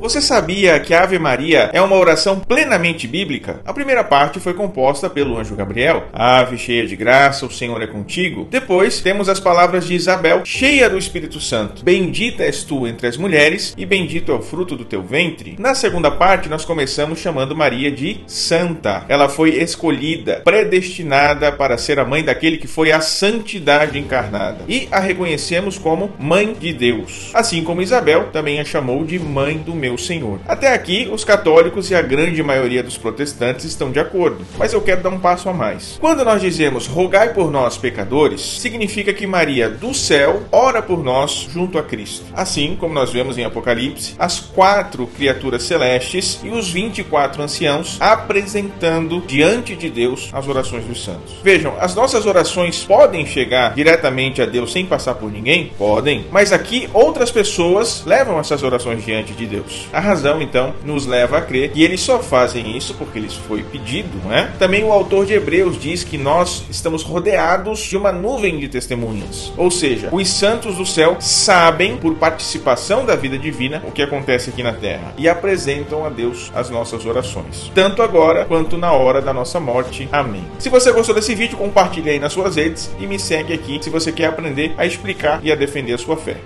Você sabia que a Ave Maria é uma oração plenamente bíblica? A primeira parte foi composta pelo anjo Gabriel, Ave cheia de graça, o Senhor é contigo. Depois temos as palavras de Isabel, cheia do Espírito Santo. Bendita és tu entre as mulheres e bendito é o fruto do teu ventre. Na segunda parte nós começamos chamando Maria de Santa. Ela foi escolhida, predestinada para ser a mãe daquele que foi a santidade encarnada. E a reconhecemos como Mãe de Deus. Assim como Isabel também a chamou de Mãe do meu meu Senhor. Até aqui, os católicos e a grande maioria dos protestantes estão de acordo, mas eu quero dar um passo a mais. Quando nós dizemos rogai por nós, pecadores, significa que Maria do céu ora por nós junto a Cristo. Assim como nós vemos em Apocalipse, as quatro criaturas celestes e os 24 anciãos apresentando diante de Deus as orações dos santos. Vejam, as nossas orações podem chegar diretamente a Deus sem passar por ninguém? Podem, mas aqui outras pessoas levam essas orações diante de Deus. A razão, então, nos leva a crer que eles só fazem isso porque lhes foi pedido, não é? Também o autor de Hebreus diz que nós estamos rodeados de uma nuvem de testemunhas. Ou seja, os santos do céu sabem, por participação da vida divina, o que acontece aqui na terra e apresentam a Deus as nossas orações, tanto agora quanto na hora da nossa morte. Amém. Se você gostou desse vídeo, compartilhe aí nas suas redes e me segue aqui se você quer aprender a explicar e a defender a sua fé.